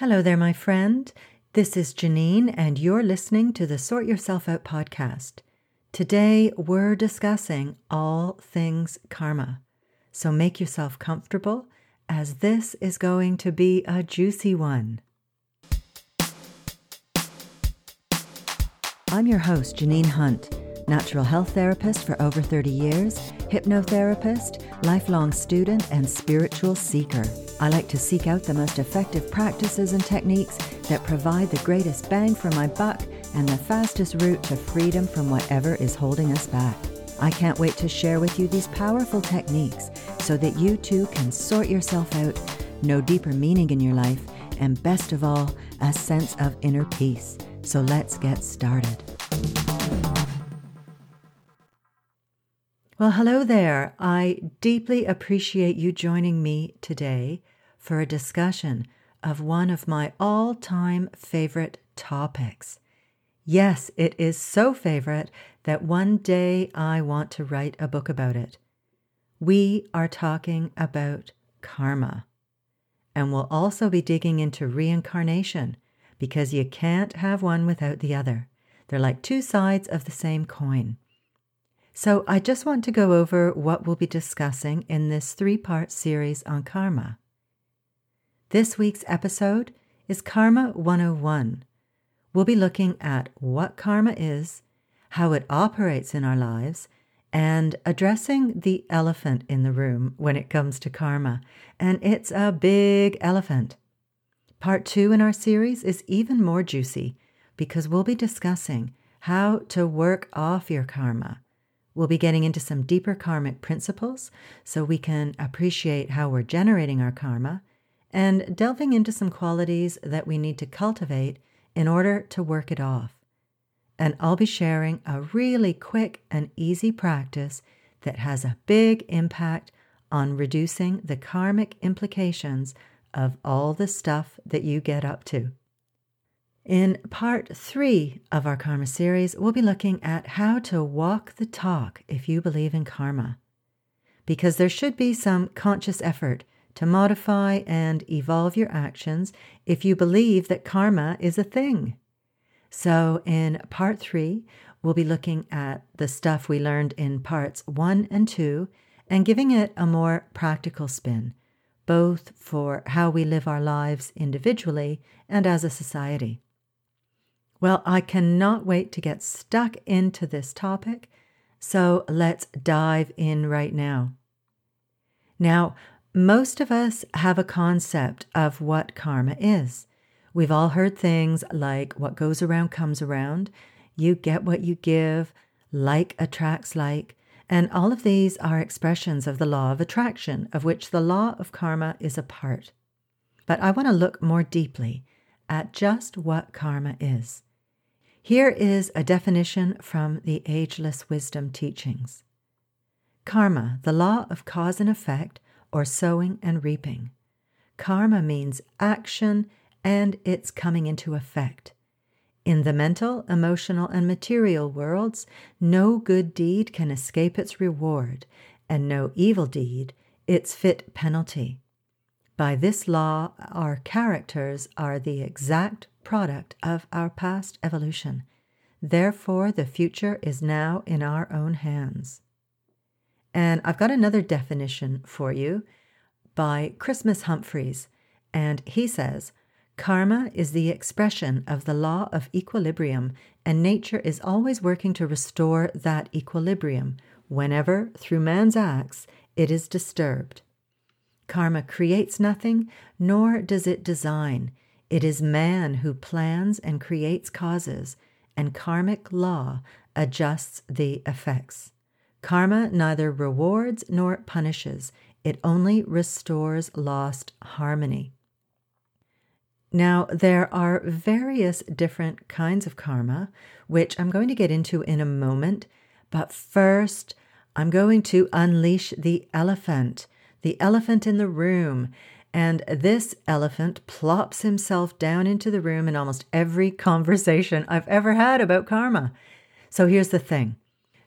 Hello there, my friend. This is Janine, and you're listening to the Sort Yourself Out podcast. Today, we're discussing all things karma. So make yourself comfortable, as this is going to be a juicy one. I'm your host, Janine Hunt natural health therapist for over 30 years, hypnotherapist, lifelong student, and spiritual seeker. I like to seek out the most effective practices and techniques that provide the greatest bang for my buck and the fastest route to freedom from whatever is holding us back. I can't wait to share with you these powerful techniques so that you too can sort yourself out, know deeper meaning in your life, and best of all, a sense of inner peace. So let's get started. Well, hello there. I deeply appreciate you joining me today for a discussion of one of my all time favorite topics. Yes, it is so favorite that one day I want to write a book about it. We are talking about karma. And we'll also be digging into reincarnation because you can't have one without the other. They're like two sides of the same coin. So, I just want to go over what we'll be discussing in this three part series on karma. This week's episode is Karma 101. We'll be looking at what karma is, how it operates in our lives, and addressing the elephant in the room when it comes to karma. And it's a big elephant. Part two in our series is even more juicy because we'll be discussing how to work off your karma We'll be getting into some deeper karmic principles so we can appreciate how we're generating our karma and delving into some qualities that we need to cultivate in order to work it off. And I'll be sharing a really quick and easy practice that has a big impact on reducing the karmic implications of all the stuff that you get up to. In part three of our karma series, we'll be looking at how to walk the talk if you believe in karma. Because there should be some conscious effort to modify and evolve your actions if you believe that karma is a thing. So, in part three, we'll be looking at the stuff we learned in parts one and two and giving it a more practical spin, both for how we live our lives individually and as a society. Well, I cannot wait to get stuck into this topic, so let's dive in right now. Now, most of us have a concept of what karma is. We've all heard things like what goes around comes around, you get what you give, like attracts like, and all of these are expressions of the law of attraction, of which the law of karma is a part. But I want to look more deeply at just what karma is. Here is a definition from the Ageless Wisdom teachings Karma, the law of cause and effect, or sowing and reaping. Karma means action and its coming into effect. In the mental, emotional, and material worlds, no good deed can escape its reward, and no evil deed its fit penalty. By this law, our characters are the exact product of our past evolution. Therefore, the future is now in our own hands. And I've got another definition for you by Christmas Humphreys, and he says, Karma is the expression of the law of equilibrium, and nature is always working to restore that equilibrium whenever, through man's acts, it is disturbed. Karma creates nothing, nor does it design. It is man who plans and creates causes, and karmic law adjusts the effects. Karma neither rewards nor punishes, it only restores lost harmony. Now, there are various different kinds of karma, which I'm going to get into in a moment, but first, I'm going to unleash the elephant, the elephant in the room, and this elephant plops himself down into the room in almost every conversation I've ever had about karma. So here's the thing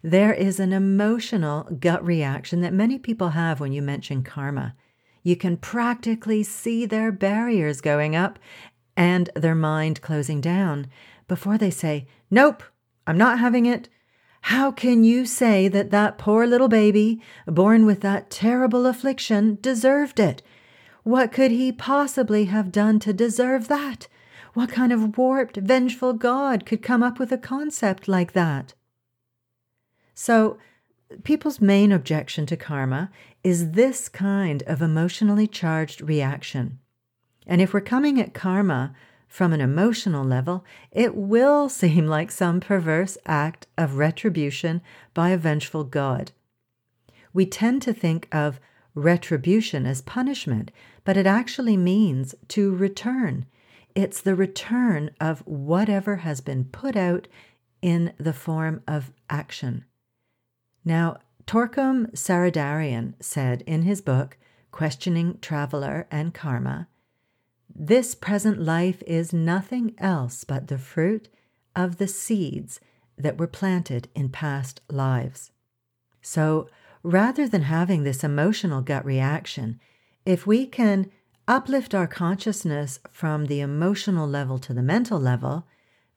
there is an emotional gut reaction that many people have when you mention karma. You can practically see their barriers going up, and their mind closing down before they say, Nope, I'm not having it. How can you say that that poor little baby, born with that terrible affliction, deserved it? What could he possibly have done to deserve that? What kind of warped, vengeful God could come up with a concept like that? So, people's main objection to karma is this kind of emotionally charged reaction. And if we're coming at karma from an emotional level, it will seem like some perverse act of retribution by a vengeful God. We tend to think of retribution as punishment, but it actually means to return. It's the return of whatever has been put out in the form of action. Now, Torkom Saraydarian said in his book, Questioning Traveler and Karma, this present life is nothing else but the fruit of the seeds that were planted in past lives. So, rather than having this emotional gut reaction, if we can uplift our consciousness from the emotional level to the mental level,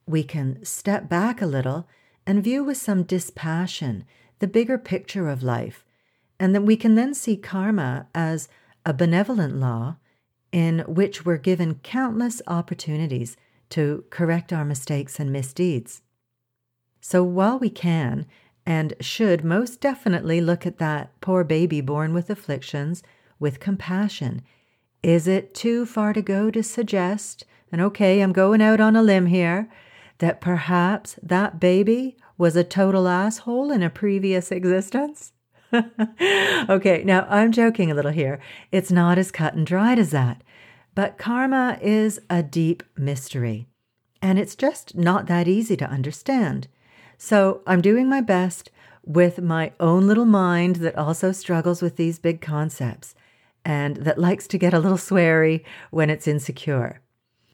we can step back a little and view with some dispassion the bigger picture of life, and that we can then see karma as a benevolent law in which we're given countless opportunities to correct our mistakes and misdeeds. So while we can and should most definitely look at that poor baby born with afflictions with compassion, is it too far to go to suggest, and okay, I'm going out on a limb here, that perhaps that baby was a total asshole in a previous existence? okay, now I'm joking a little here. It's not as cut and dried as that. But karma is a deep mystery, and it's just not that easy to understand. So I'm doing my best with my own little mind that also struggles with these big concepts and that likes to get a little sweary when it's insecure.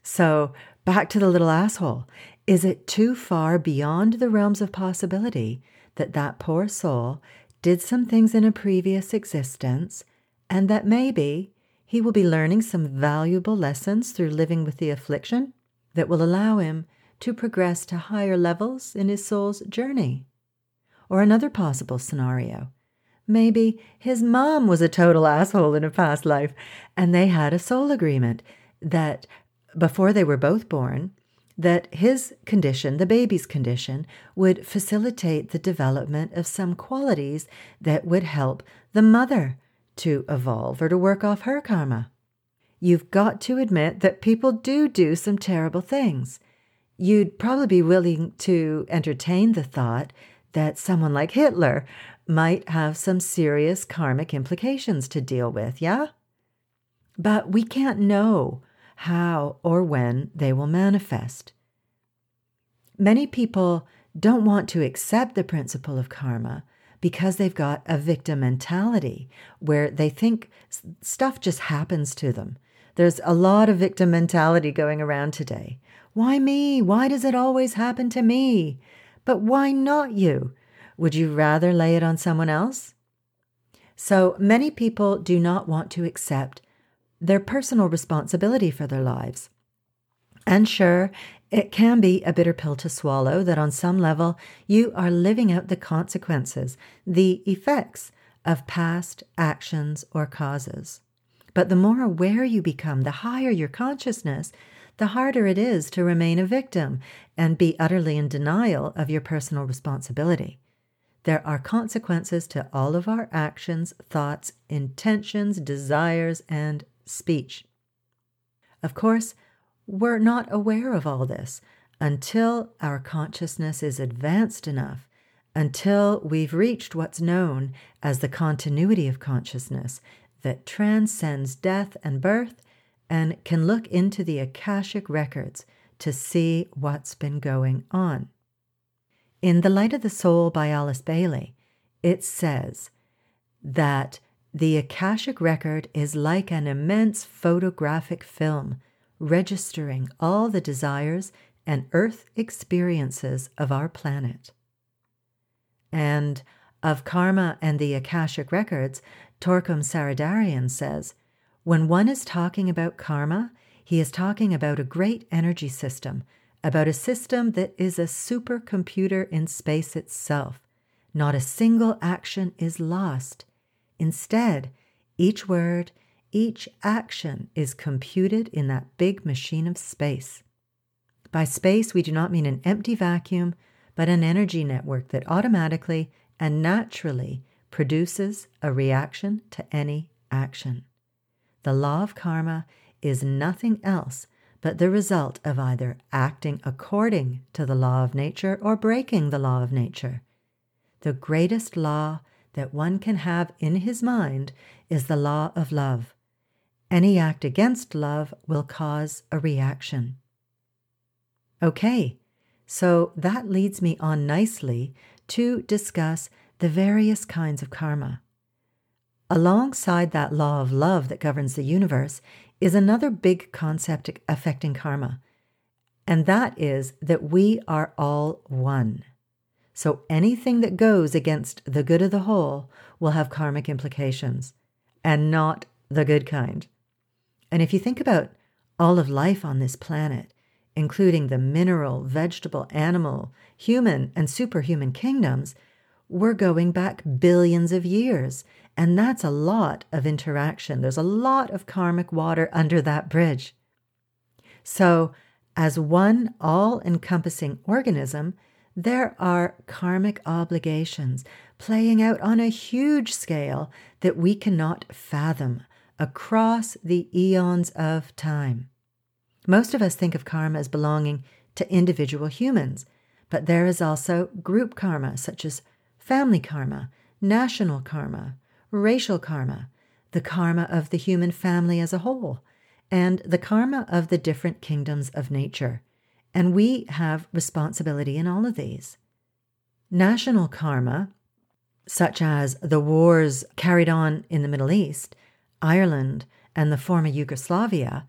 So, back to the little asshole. Is it too far beyond the realms of possibility that that poor soul did some things in a previous existence, and that maybe he will be learning some valuable lessons through living with the affliction that will allow him to progress to higher levels in his soul's journey. Or another possible scenario. Maybe his mom was a total asshole in a past life, and they had a soul agreement that before they were both born, that his condition, the baby's condition, would facilitate the development of some qualities that would help the mother to evolve or to work off her karma. You've got to admit that people do do some terrible things. You'd probably be willing to entertain the thought that someone like Hitler might have some serious karmic implications to deal with, yeah? But we can't know how or when they will manifest. Many people don't want to accept the principle of karma because they've got a victim mentality where they think stuff just happens to them. There's a lot of victim mentality going around today. Why me? Why does it always happen to me? But why not you? Would you rather lay it on someone else? So many people do not want to accept their personal responsibility for their lives. And sure, it can be a bitter pill to swallow that on some level you are living out the consequences, the effects of past actions or causes. But the more aware you become, the higher your consciousness, the harder it is to remain a victim and be utterly in denial of your personal responsibility. There are consequences to all of our actions, thoughts, intentions, desires, and speech. Of course, we're not aware of all this until our consciousness is advanced enough, until we've reached what's known as the continuity of consciousness that transcends death and birth and can look into the Akashic records to see what's been going on. In The Light of the Soul by Alice Bailey, it says that the Akashic record is like an immense photographic film registering all the desires and earth experiences of our planet. And of karma and the Akashic records, Torkom Saraydarian says when one is talking about karma, he is talking about a great energy system, about a system that is a supercomputer in space itself. Not a single action is lost. Instead, each word, each action is computed in that big machine of space. By space, we do not mean an empty vacuum, but an energy network that automatically and naturally produces a reaction to any action. The law of karma is nothing else but the result of either acting according to the law of nature or breaking the law of nature. The greatest law that one can have in his mind is the law of love. Any act against love will cause a reaction. Okay, so that leads me on nicely to discuss the various kinds of karma. Alongside that law of love that governs the universe is another big concept affecting karma, and that is that we are all one. So anything that goes against the good of the whole will have karmic implications, and not the good kind. And if you think about all of life on this planet, including the mineral, vegetable, animal, human, and superhuman kingdoms, we're going back billions of years. And that's a lot of interaction. There's a lot of karmic water under that bridge. So, as one all encompassing organism, there are karmic obligations playing out on a huge scale that we cannot fathom across the eons of time. Most of us think of karma as belonging to individual humans, but there is also group karma, such as family karma, national karma, racial karma, the karma of the human family as a whole, and the karma of the different kingdoms of nature. And we have responsibility in all of these. National karma, such as the wars carried on in the Middle East, Ireland, and the former Yugoslavia,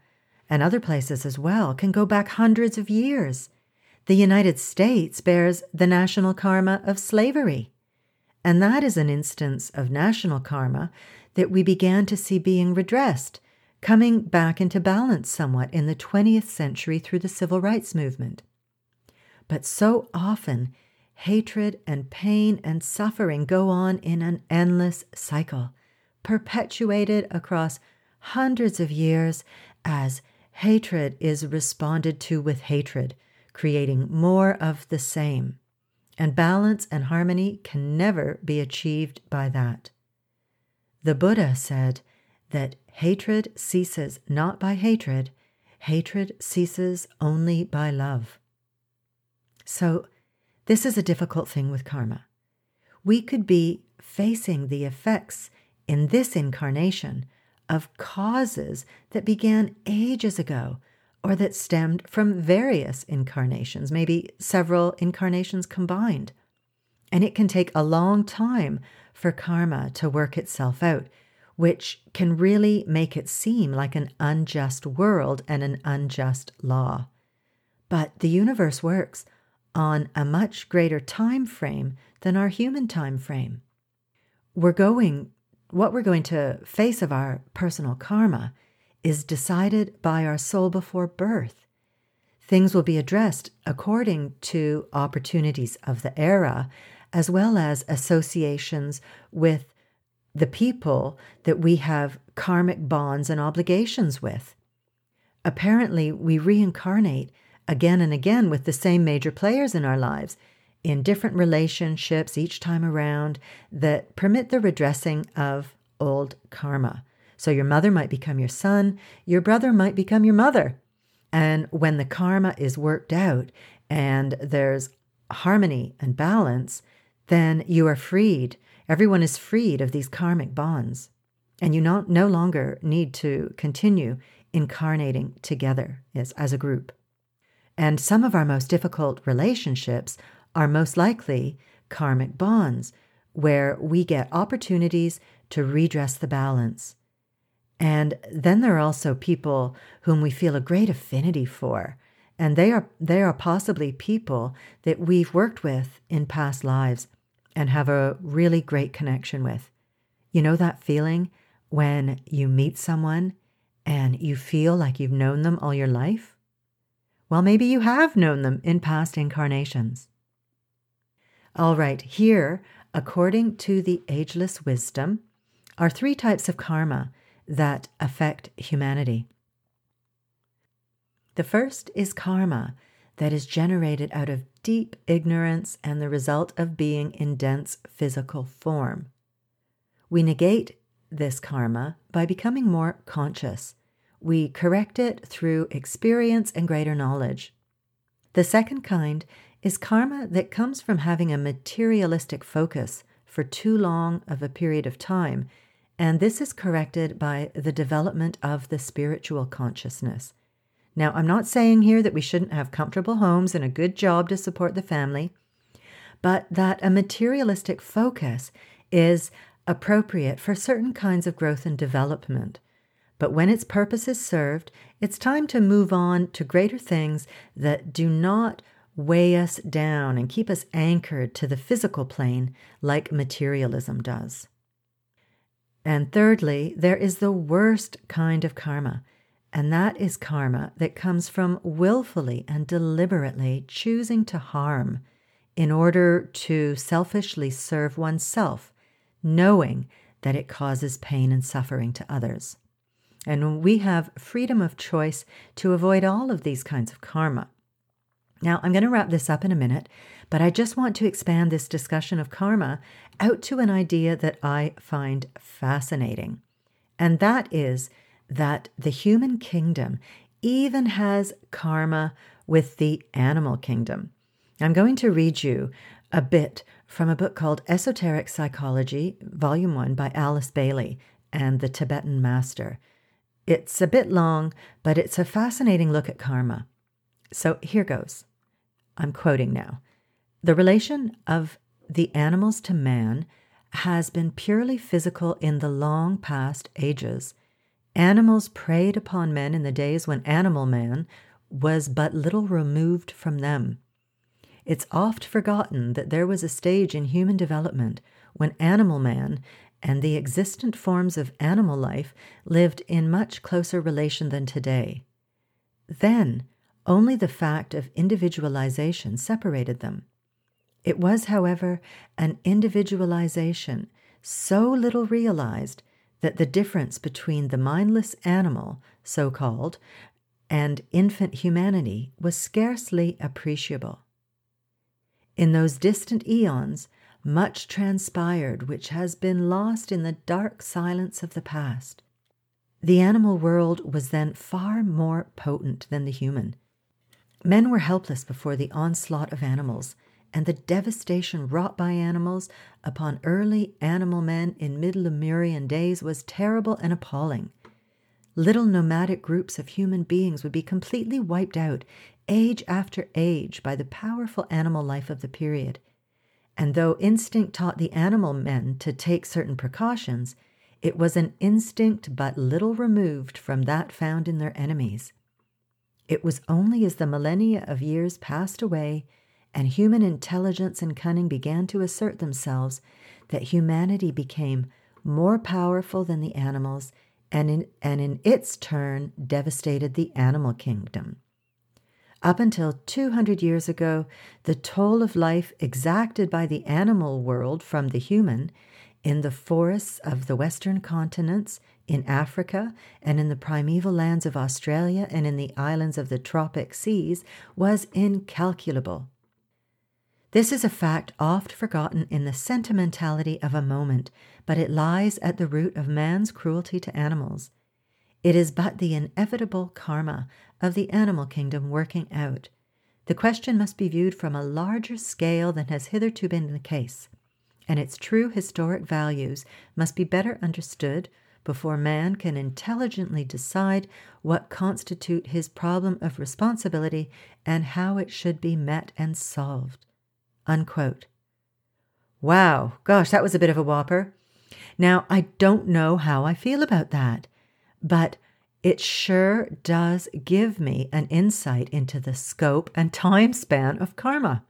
and other places as well, can go back hundreds of years. The United States bears the national karma of slavery. And that is an instance of national karma that we began to see being redressed, coming back into balance somewhat in the 20th century through the civil rights movement. But so often, hatred and pain and suffering go on in an endless cycle, perpetuated across hundreds of years as hatred is responded to with hatred, creating more of the same and balance and harmony can never be achieved by that. The Buddha said that hatred ceases not by hatred, hatred ceases only by love. So, this is a difficult thing with karma. We could be facing the effects in this incarnation of causes that began ages ago or that stemmed from various incarnations, maybe several incarnations combined. And it can take a long time for karma to work itself out, which can really make it seem like an unjust world and an unjust law. But the universe works on a much greater time frame than our human time frame. We're going what we're going to face of our personal karma is decided by our soul before birth. Things will be addressed according to opportunities of the era, as well as associations with the people that we have karmic bonds and obligations with. Apparently, we reincarnate again and again with the same major players in our lives in different relationships each time around that permit the redressing of old karma. So your mother might become your son, your brother might become your mother. And when the karma is worked out and there's harmony and balance, then you are freed. Everyone is freed of these karmic bonds. And you not, no longer need to continue incarnating together as, as a group. And some of our most difficult relationships are most likely karmic bonds, where we get opportunities to redress the balance. And then there are also people whom we feel a great affinity for. And they are, they are possibly people that we've worked with in past lives and have a really great connection with. You know that feeling when you meet someone and you feel like you've known them all your life? Well, maybe you have known them in past incarnations. All right, here, according to the ageless wisdom, are three types of karma that affect humanity. The first is karma that is generated out of deep ignorance and the result of being in dense physical form. We negate this karma by becoming more conscious. We correct it through experience and greater knowledge. The second kind is karma that comes from having a materialistic focus for too long of a period of time, and this is corrected by the development of the spiritual consciousness. Now, I'm not saying here that we shouldn't have comfortable homes and a good job to support the family, but that a materialistic focus is appropriate for certain kinds of growth and development. But when its purpose is served, it's time to move on to greater things that do not weigh us down and keep us anchored to the physical plane like materialism does. And thirdly, there is the worst kind of karma, and that is karma that comes from willfully and deliberately choosing to harm in order to selfishly serve oneself, knowing that it causes pain and suffering to others. And we have freedom of choice to avoid all of these kinds of karma. Now, I'm going to wrap this up in a minute, but I just want to expand this discussion of karma out to an idea that I find fascinating. And that is that the human kingdom even has karma with the animal kingdom. I'm going to read you a bit from a book called Esoteric Psychology, Volume 1 by Alice Bailey and the Tibetan Master. It's a bit long, but it's a fascinating look at karma. So here goes. I'm quoting now. The relation of the animals to man has been purely physical in the long past ages Animals preyed upon men in the days when animal man was but little removed from them. It's oft forgotten that there was a stage in human development when animal man and the existent forms of animal life lived in much closer relation than today. Then, only the fact of individualization separated them. It was, however, an individualization so little realized that the difference between the mindless animal, so called, and infant humanity was scarcely appreciable. In those distant eons, much transpired which has been lost in the dark silence of the past. The animal world was then far more potent than the human. Men were helpless before the onslaught of animals, and the devastation wrought by animals upon early animal men in mid Lemurian days was terrible and appalling. Little nomadic groups of human beings would be completely wiped out, age after age, by the powerful animal life of the period. And though instinct taught the animal men to take certain precautions, it was an instinct but little removed from that found in their enemies. It was only as the millennia of years passed away and human intelligence and cunning began to assert themselves, that humanity became more powerful than the animals and in, and in its turn devastated the animal kingdom. Up until 200 years ago, the toll of life exacted by the animal world from the human in the forests of the western continents, in Africa, and in the primeval lands of Australia and in the islands of the tropic seas was incalculable. This is a fact oft forgotten in the sentimentality of a moment, but it lies at the root of man's cruelty to animals. It is but the inevitable karma of the animal kingdom working out. The question must be viewed from a larger scale than has hitherto been the case, and its true historic values must be better understood before man can intelligently decide what constitute his problem of responsibility and how it should be met and solved. Unquote. Wow, gosh, that was a bit of a whopper. Now, I don't know how I feel about that, but it sure does give me an insight into the scope and time span of karma.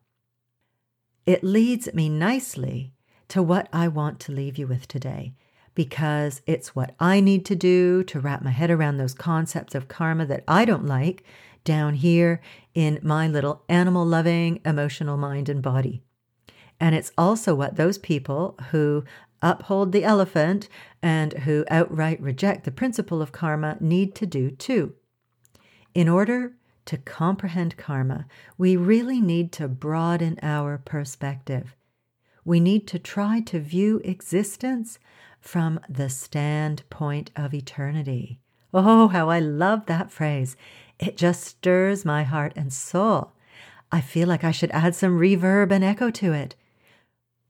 It leads me nicely to what I want to leave you with today because it's what I need to do to wrap my head around those concepts of karma that I don't like down here in my little animal loving emotional mind and body. And it's also what those people who uphold the elephant and who outright reject the principle of karma need to do too. In order to comprehend karma, we really need to broaden our perspective. We need to try to view existence from the standpoint of eternity. Oh, how I love that phrase. It just stirs my heart and soul. I feel like I should add some reverb and echo to it.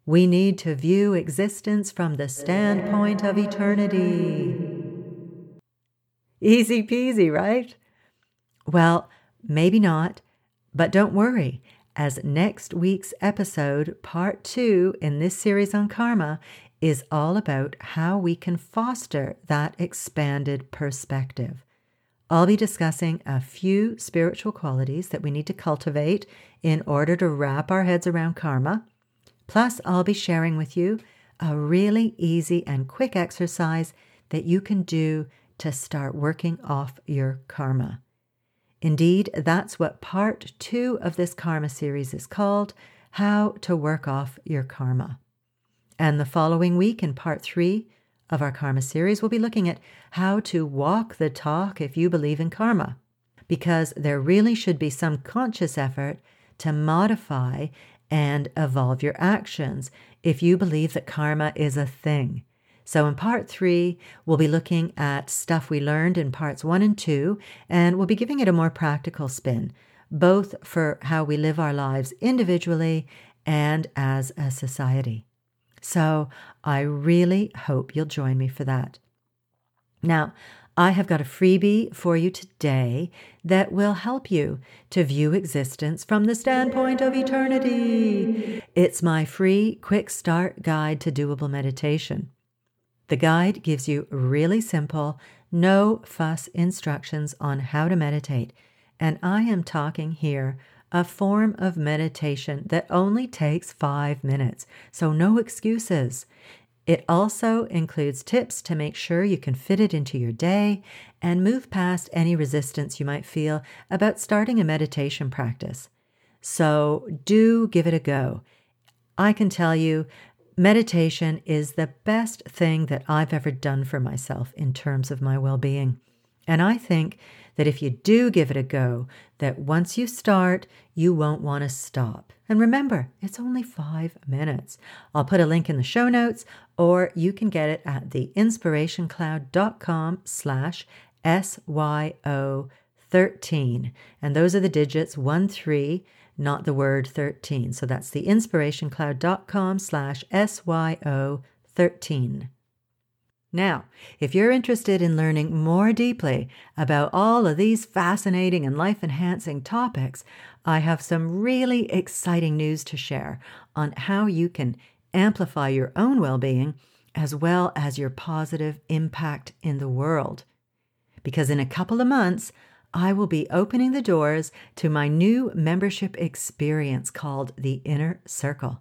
We need to view existence from the standpoint of eternity. Easy peasy, right? Well, maybe not, but don't worry, as next week's episode, part two in this series on karma, is all about how we can foster that expanded perspective. I'll be discussing a few spiritual qualities that we need to cultivate in order to wrap our heads around karma. Plus, I'll be sharing with you a really easy and quick exercise that you can do to start working off your karma. Indeed, that's what part two of this karma series is called How to Work Off Your Karma. And the following week, in part three of our karma series, we'll be looking at how to walk the talk if you believe in karma. Because there really should be some conscious effort to modify and evolve your actions if you believe that karma is a thing. So, in part three, we'll be looking at stuff we learned in parts one and two, and we'll be giving it a more practical spin, both for how we live our lives individually and as a society. So I really hope you'll join me for that. Now, I have got a freebie for you today that will help you to view existence from the standpoint of eternity. It's my free quick start guide to doable meditation. The guide gives you really simple, no fuss instructions on how to meditate, and I am talking here a form of meditation that only takes five minutes, so no excuses. It also includes tips to make sure you can fit it into your day and move past any resistance you might feel about starting a meditation practice. So do give it a go. I can tell you, meditation is the best thing that I've ever done for myself in terms of my well being. And I think that if you do give it a go, that once you start, you won't want to stop. And remember, it's only five minutes. I'll put a link in the show notes, or you can get it at theinspirationcloud.com slash SYO13. And those are the digits 1 3, not the word 13. So that's theinspirationcloud.com slash SYO13. Now, if you're interested in learning more deeply about all of these fascinating and life enhancing topics, I have some really exciting news to share on how you can amplify your own well being as well as your positive impact in the world. Because in a couple of months, I will be opening the doors to my new membership experience called the Inner Circle.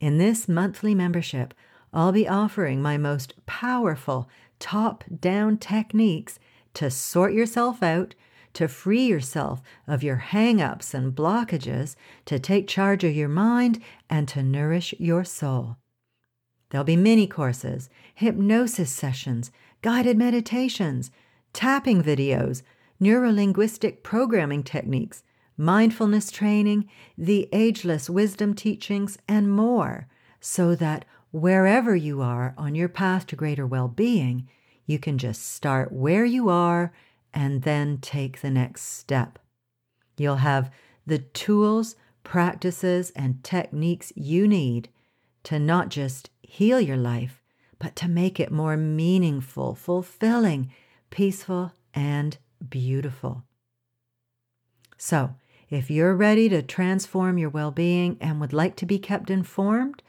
In this monthly membership, I'll be offering my most powerful top down techniques to sort yourself out, to free yourself of your hang ups and blockages, to take charge of your mind, and to nourish your soul. There'll be mini courses, hypnosis sessions, guided meditations, tapping videos, neurolinguistic programming techniques, mindfulness training, the ageless wisdom teachings, and more, so that wherever you are on your path to greater well being, you can just start where you are and then take the next step. You'll have the tools, practices, and techniques you need to not just heal your life, but to make it more meaningful, fulfilling, peaceful, and beautiful. So, if you're ready to transform your well being and would like to be kept informed,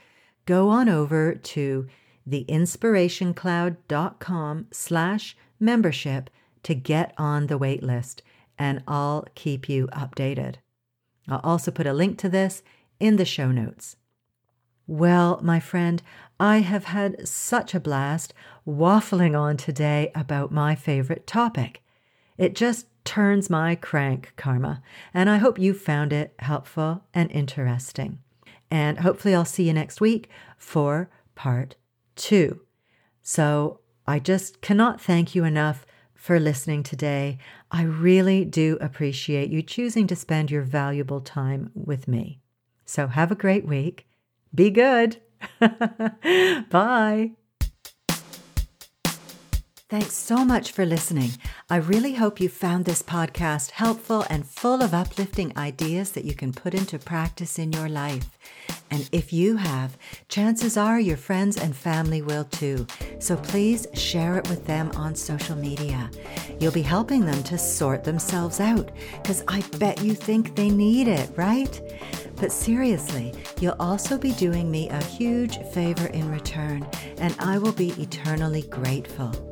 go on over to theinspirationcloud.com slash membership to get on the wait list, and I'll keep you updated. I'll also put a link to this in the show notes. Well, my friend, I have had such a blast waffling on today about my favorite topic. It just turns my crank, Karma, and I hope you found it helpful and interesting. And hopefully, I'll see you next week for part two. So, I just cannot thank you enough for listening today. I really do appreciate you choosing to spend your valuable time with me. So, have a great week. Be good. Bye. Thanks so much for listening. I really hope you found this podcast helpful and full of uplifting ideas that you can put into practice in your life. And if you have, chances are your friends and family will too. So please share it with them on social media. You'll be helping them to sort themselves out because I bet you think they need it, right? But seriously, you'll also be doing me a huge favor in return, and I will be eternally grateful.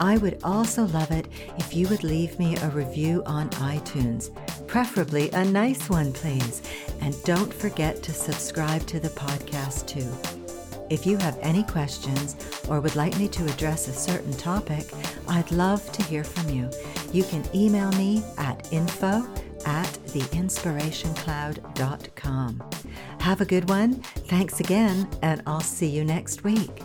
I would also love it if you would leave me a review on iTunes, preferably a nice one, please. And don't forget to subscribe to the podcast too. If you have any questions or would like me to address a certain topic, I'd love to hear from you. You can email me at info at theinspirationcloud.com. Have a good one. Thanks again, and I'll see you next week.